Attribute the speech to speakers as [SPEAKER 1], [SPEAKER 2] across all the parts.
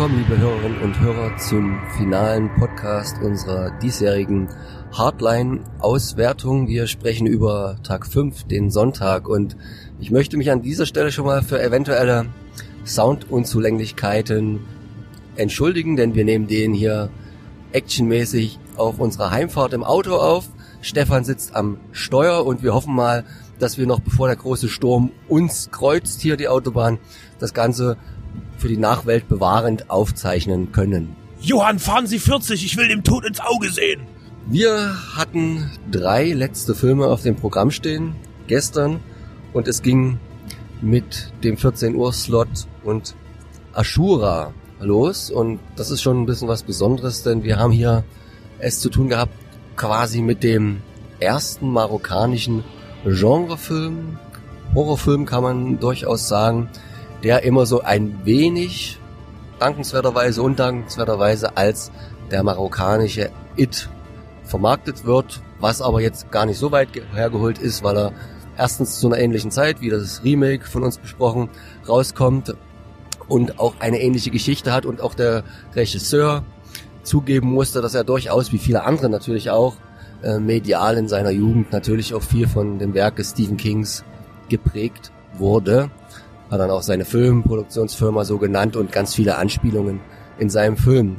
[SPEAKER 1] Willkommen, liebe Hörerinnen und Hörer, zum finalen Podcast unserer diesjährigen Hardline-Auswertung. Wir sprechen über Tag 5, den Sonntag, und ich möchte mich an dieser Stelle schon mal für eventuelle Soundunzulänglichkeiten entschuldigen, denn wir nehmen den hier actionmäßig auf unserer Heimfahrt im Auto auf. Stefan sitzt am Steuer und wir hoffen mal, dass wir noch bevor der große Sturm uns kreuzt hier die Autobahn, das Ganze für die Nachwelt bewahrend aufzeichnen können.
[SPEAKER 2] Johann, fahren Sie 40, ich will dem Tod ins Auge sehen.
[SPEAKER 1] Wir hatten drei letzte Filme auf dem Programm stehen, gestern, und es ging mit dem 14 Uhr Slot und Ashura los und das ist schon ein bisschen was Besonderes, denn wir haben hier es zu tun gehabt quasi mit dem ersten marokkanischen Genrefilm, Horrorfilm kann man durchaus sagen, der immer so ein wenig dankenswerterweise, undankenswerterweise als der marokkanische It vermarktet wird, was aber jetzt gar nicht so weit hergeholt ist, weil er erstens zu einer ähnlichen Zeit, wie das Remake von uns besprochen, rauskommt und auch eine ähnliche Geschichte hat und auch der Regisseur zugeben musste, dass er durchaus, wie viele andere natürlich auch, äh, medial in seiner Jugend natürlich auch viel von dem Werke Stephen Kings geprägt wurde. Hat dann auch seine Filmproduktionsfirma so genannt und ganz viele Anspielungen in seinem Film.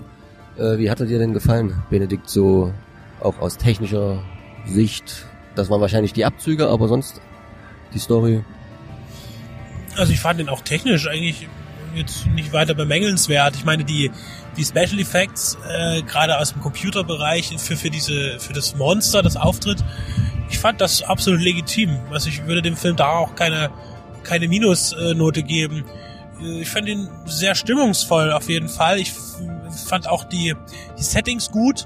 [SPEAKER 1] Äh, wie hat er dir denn gefallen, Benedikt, so auch aus technischer Sicht? Das waren wahrscheinlich die Abzüge, aber sonst die Story?
[SPEAKER 2] Also ich fand den auch technisch eigentlich jetzt nicht weiter bemängelnswert. Ich meine, die, die Special Effects, äh, gerade aus dem Computerbereich für, für diese, für das Monster, das auftritt, ich fand das absolut legitim. Also ich würde dem Film da auch keine, keine Minusnote geben. Ich fand ihn sehr stimmungsvoll auf jeden Fall. Ich fand auch die, die Settings gut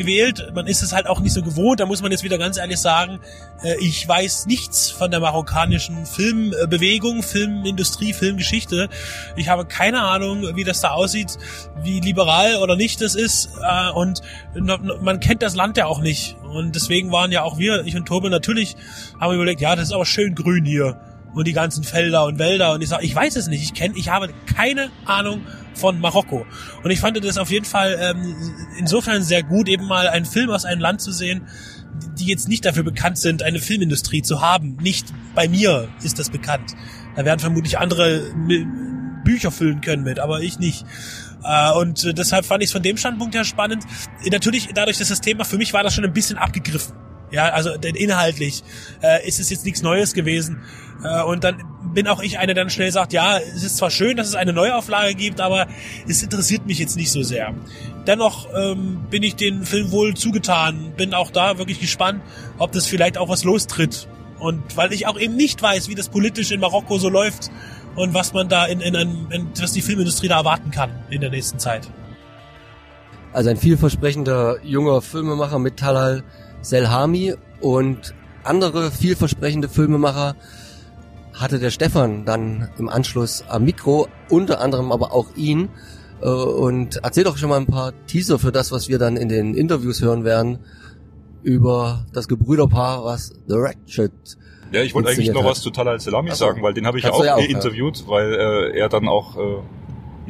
[SPEAKER 2] gewählt. Man ist es halt auch nicht so gewohnt. Da muss man jetzt wieder ganz ehrlich sagen, äh, ich weiß nichts von der marokkanischen Filmbewegung, Filmindustrie, Filmgeschichte. Ich habe keine Ahnung, wie das da aussieht, wie liberal oder nicht das ist. Äh, und man kennt das Land ja auch nicht. Und deswegen waren ja auch wir, ich und Tobe, natürlich haben wir überlegt, ja, das ist aber schön grün hier und die ganzen Felder und Wälder und ich sage, ich weiß es nicht, ich kenne, ich habe keine Ahnung von Marokko und ich fand das auf jeden Fall ähm, insofern sehr gut, eben mal einen Film aus einem Land zu sehen, die jetzt nicht dafür bekannt sind, eine Filmindustrie zu haben. Nicht bei mir ist das bekannt. Da werden vermutlich andere Bücher füllen können mit, aber ich nicht. Äh, und deshalb fand ich es von dem Standpunkt her spannend. Natürlich, dadurch, dass das Thema für mich war das schon ein bisschen abgegriffen. Ja, also denn inhaltlich äh, ist es jetzt nichts Neues gewesen. Äh, und dann bin auch ich einer, der dann schnell sagt, ja, es ist zwar schön, dass es eine Neuauflage gibt, aber es interessiert mich jetzt nicht so sehr. Dennoch ähm, bin ich den Film wohl zugetan, bin auch da wirklich gespannt, ob das vielleicht auch was lostritt. Und weil ich auch eben nicht weiß, wie das politisch in Marokko so läuft und was man da in, in, in, in was die Filmindustrie da erwarten kann in der nächsten Zeit.
[SPEAKER 1] Also ein vielversprechender junger Filmemacher mit Talal Selhami und andere vielversprechende Filmemacher hatte der Stefan dann im Anschluss am Mikro, unter anderem aber auch ihn. Äh, und erzähl doch schon mal ein paar Teaser für das, was wir dann in den Interviews hören werden, über das Gebrüderpaar, was The Ratchet
[SPEAKER 3] ja, ich wollte eigentlich noch hat. was zu Talal Selami also, sagen, weil den habe ich ja auch, ja auch interviewt, ja. weil äh, er dann auch äh,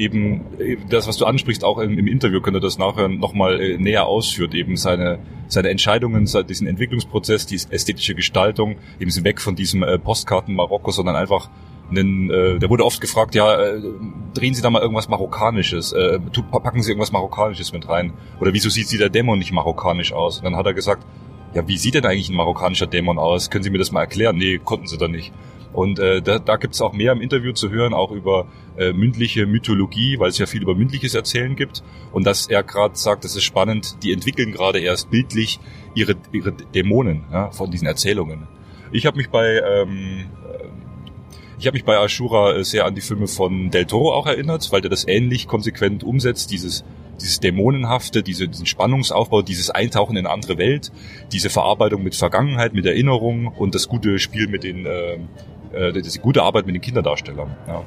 [SPEAKER 3] eben das, was du ansprichst, auch im, im Interview könnt ihr das nachher nochmal äh, näher ausführt, eben seine, seine Entscheidungen, diesen Entwicklungsprozess, die ästhetische Gestaltung, eben weg von diesem äh, Postkarten Marokko, sondern einfach einen, äh, der wurde oft gefragt, ja, äh, drehen Sie da mal irgendwas Marokkanisches, packen Sie irgendwas Marokkanisches mit rein. Oder wieso sieht Sie der Dämon nicht marokkanisch aus? Und dann hat er gesagt, ja, wie sieht denn eigentlich ein marokkanischer Dämon aus? Können Sie mir das mal erklären? Nee, konnten sie da nicht. Und äh, da, da gibt es auch mehr im Interview zu hören, auch über äh, mündliche Mythologie, weil es ja viel über mündliches Erzählen gibt. Und dass er gerade sagt, das ist spannend, die entwickeln gerade erst bildlich ihre, ihre Dämonen ja, von diesen Erzählungen. Ich habe mich bei ähm, ich habe mich bei Ashura äh, sehr an die Filme von Del Toro auch erinnert, weil der das ähnlich konsequent umsetzt, dieses dieses Dämonenhafte, diese, diesen Spannungsaufbau, dieses Eintauchen in eine andere Welt, diese Verarbeitung mit Vergangenheit, mit Erinnerung und das gute Spiel mit den äh, äh, das gute Arbeit mit den Kinderdarstellern. Ja.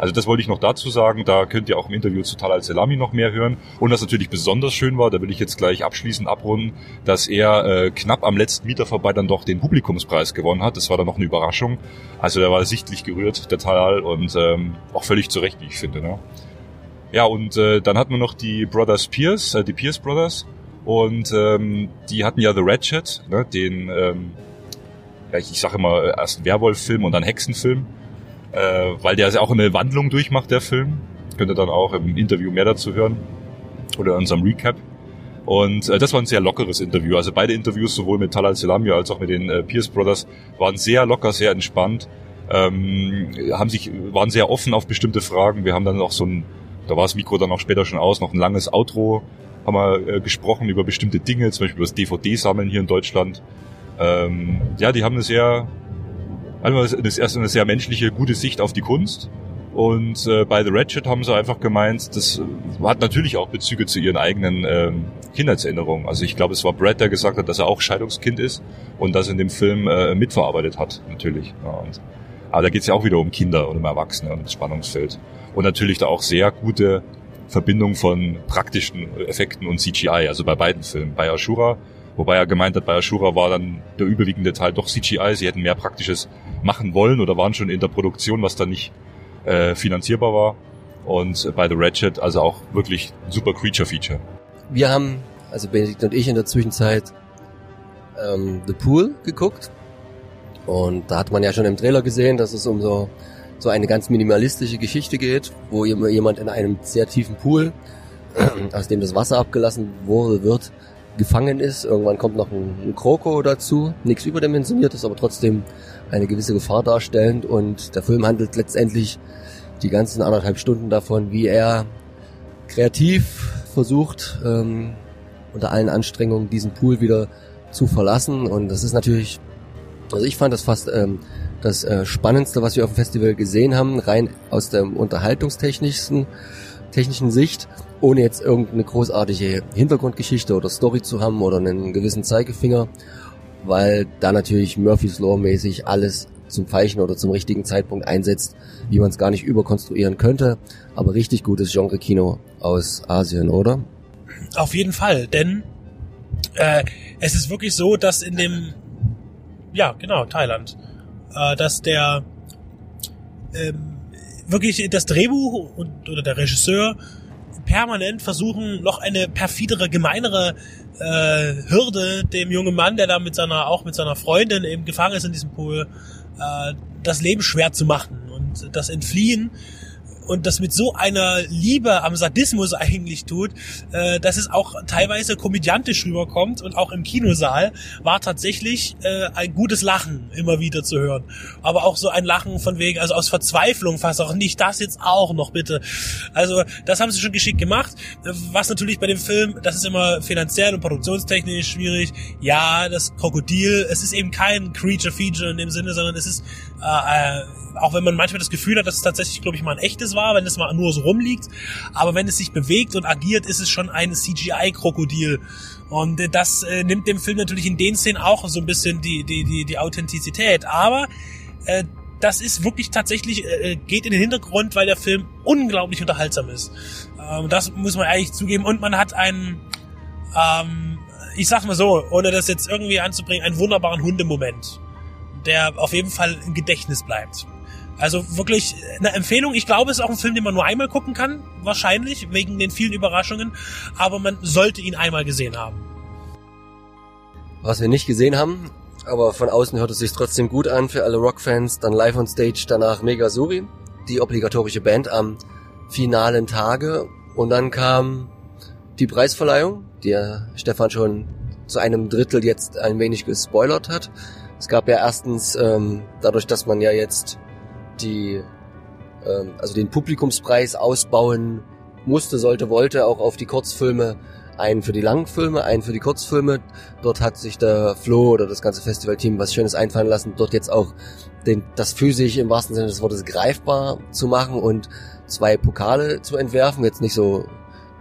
[SPEAKER 3] Also das wollte ich noch dazu sagen. Da könnt ihr auch im Interview zu Tal al-Selami noch mehr hören. Und was natürlich besonders schön war, da will ich jetzt gleich abschließend abrunden, dass er äh, knapp am letzten Mieter vorbei dann doch den Publikumspreis gewonnen hat. Das war dann noch eine Überraschung. Also der war sichtlich gerührt, der Tal, und ähm, auch völlig zu Recht, wie ich finde. Ne? Ja, und äh, dann hatten wir noch die Brothers Pierce, äh, die Pierce Brothers. Und ähm, die hatten ja The Ratchet, ne, den, ähm, ich, ich sage immer, erst einen Werwolf-Film und dann Hexenfilm, äh, weil der auch eine Wandlung durchmacht, der Film. Könnt ihr dann auch im Interview mehr dazu hören oder in unserem Recap. Und äh, das war ein sehr lockeres Interview. Also beide Interviews, sowohl mit Talal Selamia als auch mit den äh, Pierce Brothers, waren sehr locker, sehr entspannt. Ähm, haben sich, waren sehr offen auf bestimmte Fragen. Wir haben dann auch so ein, da war das Mikro dann auch später schon aus, noch ein langes Outro haben wir äh, gesprochen über bestimmte Dinge, zum Beispiel über das DVD-Sammeln hier in Deutschland. Ähm, ja, die haben eine sehr, einmal eine, eine sehr menschliche, gute Sicht auf die Kunst. Und äh, bei The Ratchet haben sie einfach gemeint, das hat natürlich auch Bezüge zu ihren eigenen ähm, Kindheitserinnerungen. Also ich glaube, es war Brad, der gesagt hat, dass er auch Scheidungskind ist und das in dem Film äh, mitverarbeitet hat, natürlich. Ja, und, aber da geht es ja auch wieder um Kinder und um Erwachsene und das Spannungsfeld. Und natürlich da auch sehr gute Verbindung von praktischen Effekten und CGI, also bei beiden Filmen. Bei Ashura, wobei er gemeint hat, bei Ashura war dann der überwiegende Teil doch CGI, sie hätten mehr Praktisches machen wollen oder waren schon in der Produktion, was dann nicht äh, finanzierbar war. Und bei The Ratchet also auch wirklich super Creature-Feature.
[SPEAKER 1] Wir haben, also Benedikt und ich in der Zwischenzeit ähm, The Pool geguckt. Und da hat man ja schon im Trailer gesehen, dass es um so so eine ganz minimalistische Geschichte geht, wo jemand in einem sehr tiefen Pool, aus dem das Wasser abgelassen wurde, wird, gefangen ist. Irgendwann kommt noch ein, ein Kroko dazu, nichts überdimensioniertes, aber trotzdem eine gewisse Gefahr darstellend. Und der Film handelt letztendlich die ganzen anderthalb Stunden davon, wie er kreativ versucht, ähm, unter allen Anstrengungen diesen Pool wieder zu verlassen. Und das ist natürlich, also ich fand das fast ähm, das äh, Spannendste, was wir auf dem Festival gesehen haben, rein aus der unterhaltungstechnischen technischen Sicht, ohne jetzt irgendeine großartige Hintergrundgeschichte oder Story zu haben oder einen gewissen Zeigefinger, weil da natürlich Murphy's Law mäßig alles zum falschen oder zum richtigen Zeitpunkt einsetzt, wie man es gar nicht überkonstruieren könnte. Aber richtig gutes Genre-Kino aus Asien, oder?
[SPEAKER 2] Auf jeden Fall, denn äh, es ist wirklich so, dass in dem, ja genau, Thailand, äh, dass der ähm, wirklich das Drehbuch und oder der Regisseur permanent versuchen, noch eine perfidere, gemeinere äh, Hürde dem jungen Mann, der da mit seiner, auch mit seiner Freundin eben gefangen ist in diesem Pool, äh, das Leben schwer zu machen und das Entfliehen und das mit so einer Liebe am Sadismus eigentlich tut, äh, dass es auch teilweise komödiantisch rüberkommt und auch im Kinosaal war tatsächlich äh, ein gutes Lachen immer wieder zu hören. Aber auch so ein Lachen von wegen, also aus Verzweiflung fast auch nicht das jetzt auch noch bitte. Also das haben sie schon geschickt gemacht. Was natürlich bei dem Film, das ist immer finanziell und produktionstechnisch schwierig. Ja, das Krokodil, es ist eben kein Creature Feature in dem Sinne, sondern es ist äh, äh auch wenn man manchmal das Gefühl hat, dass es tatsächlich, glaube ich, mal ein echtes war, wenn es mal nur so rumliegt. Aber wenn es sich bewegt und agiert, ist es schon ein CGI-Krokodil. Und äh, das äh, nimmt dem Film natürlich in den Szenen auch so ein bisschen die, die, die, die Authentizität. Aber äh, das ist wirklich tatsächlich, äh, geht in den Hintergrund, weil der Film unglaublich unterhaltsam ist. Ähm, das muss man eigentlich zugeben. Und man hat einen, ähm, ich sag mal so, ohne das jetzt irgendwie anzubringen, einen wunderbaren Hundemoment, der auf jeden Fall im Gedächtnis bleibt. Also wirklich eine Empfehlung. Ich glaube, es ist auch ein Film, den man nur einmal gucken kann, wahrscheinlich, wegen den vielen Überraschungen. Aber man sollte ihn einmal gesehen haben.
[SPEAKER 1] Was wir nicht gesehen haben, aber von außen hört es sich trotzdem gut an für alle Rockfans. Dann live on stage danach Megasuri, die obligatorische Band am finalen Tage. Und dann kam die Preisverleihung, die Stefan schon zu einem Drittel jetzt ein wenig gespoilert hat. Es gab ja erstens, ähm, dadurch, dass man ja jetzt die, ähm, also den Publikumspreis ausbauen musste, sollte, wollte, auch auf die Kurzfilme, einen für die Langfilme, einen für die Kurzfilme. Dort hat sich der Flo oder das ganze Festivalteam was Schönes einfallen lassen, dort jetzt auch den, das physisch im wahrsten Sinne des Wortes greifbar zu machen und zwei Pokale zu entwerfen. Jetzt nicht so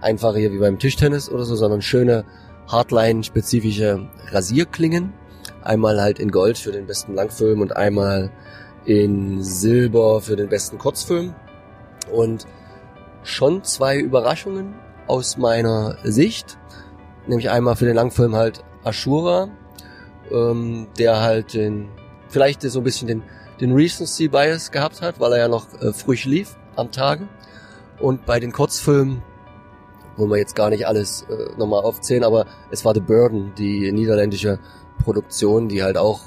[SPEAKER 1] einfache hier wie beim Tischtennis oder so, sondern schöne Hardline-spezifische Rasierklingen. Einmal halt in Gold für den besten Langfilm und einmal in Silber für den besten Kurzfilm. Und schon zwei Überraschungen aus meiner Sicht. Nämlich einmal für den Langfilm halt Ashura, ähm, der halt den, vielleicht so ein bisschen den, den Recency Bias gehabt hat, weil er ja noch äh, frisch lief am Tage. Und bei den Kurzfilmen, wollen wir jetzt gar nicht alles äh, nochmal aufzählen, aber es war The Burden, die niederländische Produktion, die halt auch,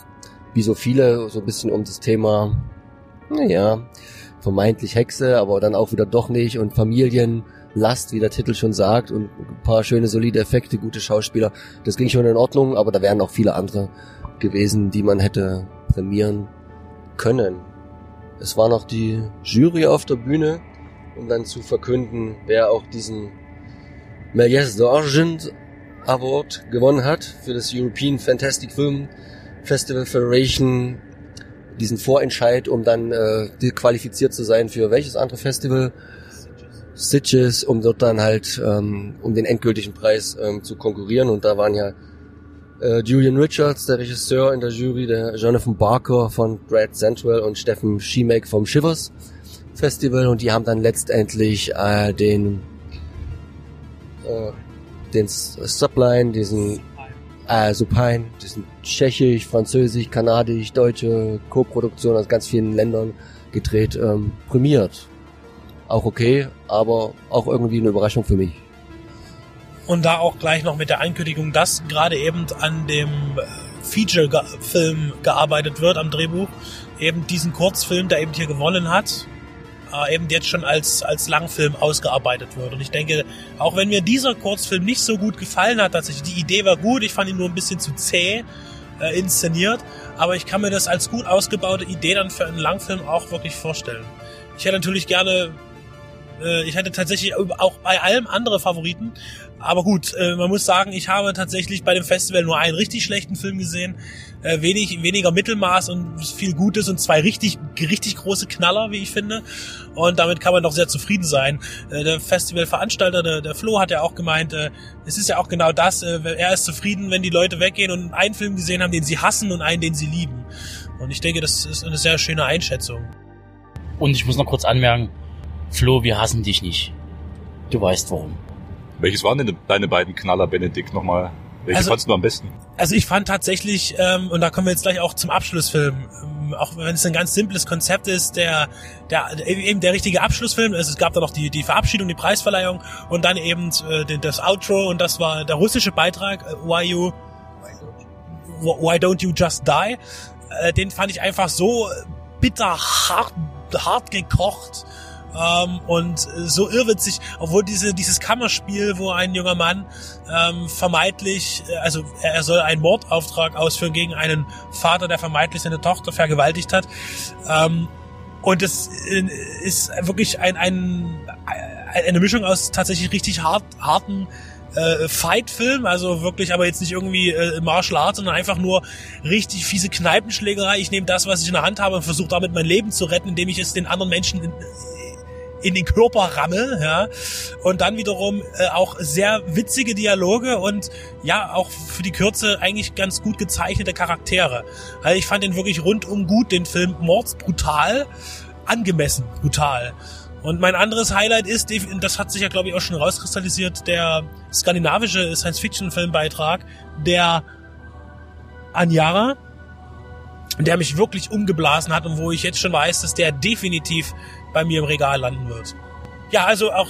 [SPEAKER 1] wie so viele, so ein bisschen um das Thema, naja, vermeintlich Hexe, aber dann auch wieder doch nicht und Familienlast, wie der Titel schon sagt und ein paar schöne solide Effekte, gute Schauspieler. Das ging schon in Ordnung, aber da wären auch viele andere gewesen, die man hätte prämieren können. Es war noch die Jury auf der Bühne, um dann zu verkünden, wer auch diesen Méliès d'Argent Award gewonnen hat für das European Fantastic Film Festival Federation diesen Vorentscheid, um dann äh, qualifiziert zu sein für welches andere Festival? Stitches, um dort dann halt ähm, um den endgültigen Preis ähm, zu konkurrieren. Und da waren ja äh, Julian Richards, der Regisseur in der Jury, der Jonathan Barker von Dread Central und Steffen Schiemek vom Shivers Festival. Und die haben dann letztendlich äh, den äh, den Subline, diesen äh, Supine, diesen tschechisch, französisch, kanadisch, deutsche Co-Produktion aus ganz vielen Ländern gedreht, ähm, prämiert. Auch okay, aber auch irgendwie eine Überraschung für mich.
[SPEAKER 2] Und da auch gleich noch mit der Ankündigung, dass gerade eben an dem äh, Feature-Film gearbeitet wird, am Drehbuch, eben diesen Kurzfilm, der eben hier gewonnen hat, äh, eben jetzt schon als, als Langfilm ausgearbeitet wird. Und ich denke, auch wenn mir dieser Kurzfilm nicht so gut gefallen hat, tatsächlich, die Idee war gut, ich fand ihn nur ein bisschen zu zäh äh, inszeniert, aber ich kann mir das als gut ausgebaute Idee dann für einen Langfilm auch wirklich vorstellen. Ich hätte natürlich gerne äh, ich hätte tatsächlich auch bei allem andere Favoriten. Aber gut, äh, man muss sagen, ich habe tatsächlich bei dem Festival nur einen richtig schlechten Film gesehen. Äh, wenig, weniger Mittelmaß und viel Gutes und zwei richtig, richtig große Knaller, wie ich finde. Und damit kann man doch sehr zufrieden sein. Der Festivalveranstalter, der, der Flo, hat ja auch gemeint, es ist ja auch genau das. Er ist zufrieden, wenn die Leute weggehen und einen Film gesehen haben, den sie hassen und einen, den sie lieben. Und ich denke, das ist eine sehr schöne Einschätzung.
[SPEAKER 4] Und ich muss noch kurz anmerken, Flo, wir hassen dich nicht. Du weißt warum.
[SPEAKER 3] Welches waren denn deine beiden Knaller, Benedikt, nochmal? Welche also, fandst du am besten?
[SPEAKER 2] Also ich fand tatsächlich, ähm, und da kommen wir jetzt gleich auch zum Abschlussfilm, ähm, auch wenn es ein ganz simples Konzept ist, der, der eben der richtige Abschlussfilm. Also es gab da noch die, die Verabschiedung, die Preisverleihung und dann eben äh, das Outro und das war der russische Beitrag, äh, Why You Why Don't You Just Die? Äh, den fand ich einfach so bitter hart, hart gekocht ähm, und so irrwitzig, obwohl diese, dieses Kammerspiel, wo ein junger Mann ähm, vermeintlich, äh, also er soll einen Mordauftrag ausführen gegen einen Vater, der vermeintlich seine Tochter vergewaltigt hat. Ähm, und es ist wirklich ein, ein, eine Mischung aus tatsächlich richtig hart, harten äh, Fight-Film, also wirklich aber jetzt nicht irgendwie äh, Martial Arts, sondern einfach nur richtig fiese Kneipenschlägerei. Ich nehme das, was ich in der Hand habe und versuche damit mein Leben zu retten, indem ich es den anderen Menschen in, in den Körper ramme, ja. Und dann wiederum äh, auch sehr witzige Dialoge und ja, auch für die Kürze eigentlich ganz gut gezeichnete Charaktere. Also ich fand den wirklich rundum gut, den Film mordsbrutal, angemessen brutal. Und mein anderes Highlight ist, das hat sich ja glaube ich auch schon rauskristallisiert, der skandinavische Science-Fiction-Filmbeitrag, der Anjara, der mich wirklich umgeblasen hat und wo ich jetzt schon weiß, dass der definitiv bei mir im Regal landen wird. Ja, also auch,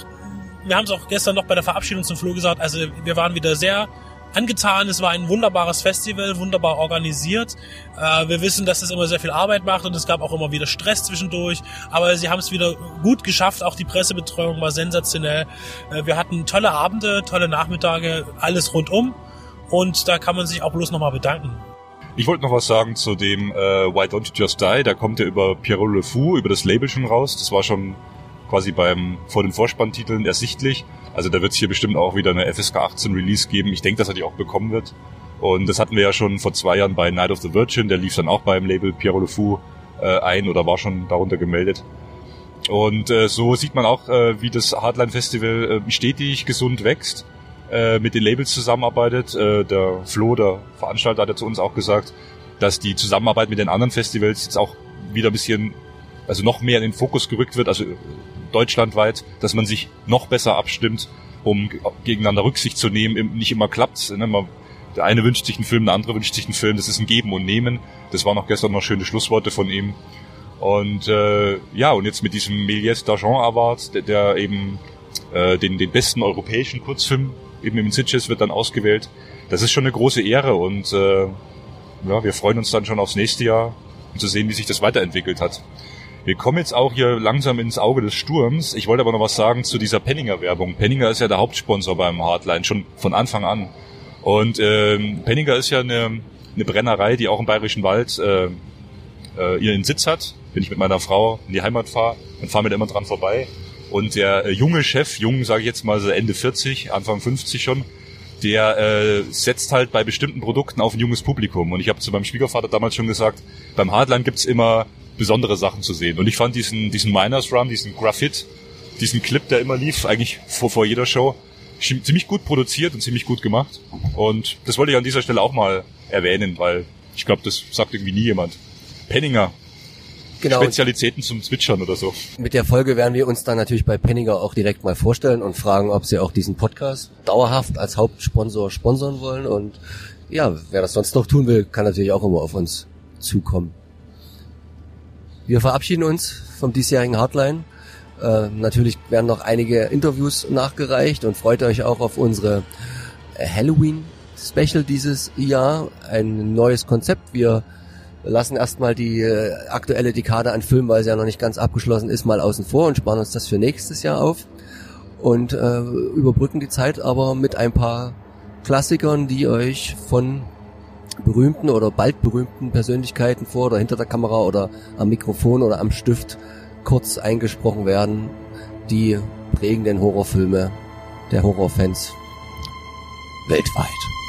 [SPEAKER 2] wir haben es auch gestern noch bei der Verabschiedung zum Flo gesagt, also wir waren wieder sehr angetan. Es war ein wunderbares Festival, wunderbar organisiert. Äh, wir wissen, dass es immer sehr viel Arbeit macht und es gab auch immer wieder Stress zwischendurch. Aber sie haben es wieder gut geschafft. Auch die Pressebetreuung war sensationell. Äh, wir hatten tolle Abende, tolle Nachmittage, alles rundum. Und da kann man sich auch bloß nochmal bedanken.
[SPEAKER 3] Ich wollte noch was sagen zu dem äh, Why Don't You Just Die. Da kommt ja über Pierrot Le Fou, über das Label schon raus. Das war schon quasi beim vor den Vorspanntiteln ersichtlich. Also da wird es hier bestimmt auch wieder eine FSK 18 Release geben. Ich denke, dass er die auch bekommen wird. Und das hatten wir ja schon vor zwei Jahren bei Night of the Virgin. Der lief dann auch beim Label Pierrot Le Fou äh, ein oder war schon darunter gemeldet. Und äh, so sieht man auch, äh, wie das Hardline Festival äh, stetig gesund wächst. Äh, mit den Labels zusammenarbeitet. Äh, der Flo, der Veranstalter, hat ja zu uns auch gesagt, dass die Zusammenarbeit mit den anderen Festivals jetzt auch wieder ein bisschen, also noch mehr in den Fokus gerückt wird, also deutschlandweit, dass man sich noch besser abstimmt, um gegeneinander Rücksicht zu nehmen. Nicht immer klappt's. Ne? Der eine wünscht sich einen Film, der andere wünscht sich einen Film. Das ist ein Geben und Nehmen. Das waren auch gestern noch schöne Schlussworte von ihm. Und äh, ja, und jetzt mit diesem Méliès d'Argent Award, der, der eben äh, den, den besten europäischen Kurzfilm eben im Sitges wird dann ausgewählt. Das ist schon eine große Ehre und äh, ja, wir freuen uns dann schon aufs nächste Jahr, um zu sehen, wie sich das weiterentwickelt hat. Wir kommen jetzt auch hier langsam ins Auge des Sturms. Ich wollte aber noch was sagen zu dieser Penninger-Werbung. Penninger ist ja der Hauptsponsor beim Hardline, schon von Anfang an. Und ähm, Penninger ist ja eine, eine Brennerei, die auch im Bayerischen Wald äh, äh, ihren Sitz hat wenn ich mit meiner Frau in die Heimat fahre, dann fahren wir da immer dran vorbei. Und der äh, junge Chef, jung sage ich jetzt mal so Ende 40, Anfang 50 schon, der äh, setzt halt bei bestimmten Produkten auf ein junges Publikum. Und ich habe zu meinem Schwiegervater damals schon gesagt, beim Hardline gibt's immer besondere Sachen zu sehen. Und ich fand diesen, diesen Miners Run, diesen Graphit, diesen Clip, der immer lief, eigentlich vor, vor jeder Show, ziemlich gut produziert und ziemlich gut gemacht. Und das wollte ich an dieser Stelle auch mal erwähnen, weil ich glaube, das sagt irgendwie nie jemand. Penninger, genau. Spezialitäten zum Zwitschern oder so.
[SPEAKER 1] Mit der Folge werden wir uns dann natürlich bei Penninger auch direkt mal vorstellen und fragen, ob sie auch diesen Podcast dauerhaft als Hauptsponsor sponsern wollen. Und ja, wer das sonst noch tun will, kann natürlich auch immer auf uns zukommen. Wir verabschieden uns vom diesjährigen Hardline. Äh, natürlich werden noch einige Interviews nachgereicht und freut euch auch auf unsere Halloween Special dieses Jahr. Ein neues Konzept. Wir lassen erstmal die äh, aktuelle Dekade an Film, weil sie ja noch nicht ganz abgeschlossen ist, mal außen vor und sparen uns das für nächstes Jahr auf und äh, überbrücken die Zeit aber mit ein paar Klassikern, die euch von berühmten oder bald berühmten Persönlichkeiten vor oder hinter der Kamera oder am Mikrofon oder am Stift kurz eingesprochen werden, die prägenden Horrorfilme der Horrorfans weltweit.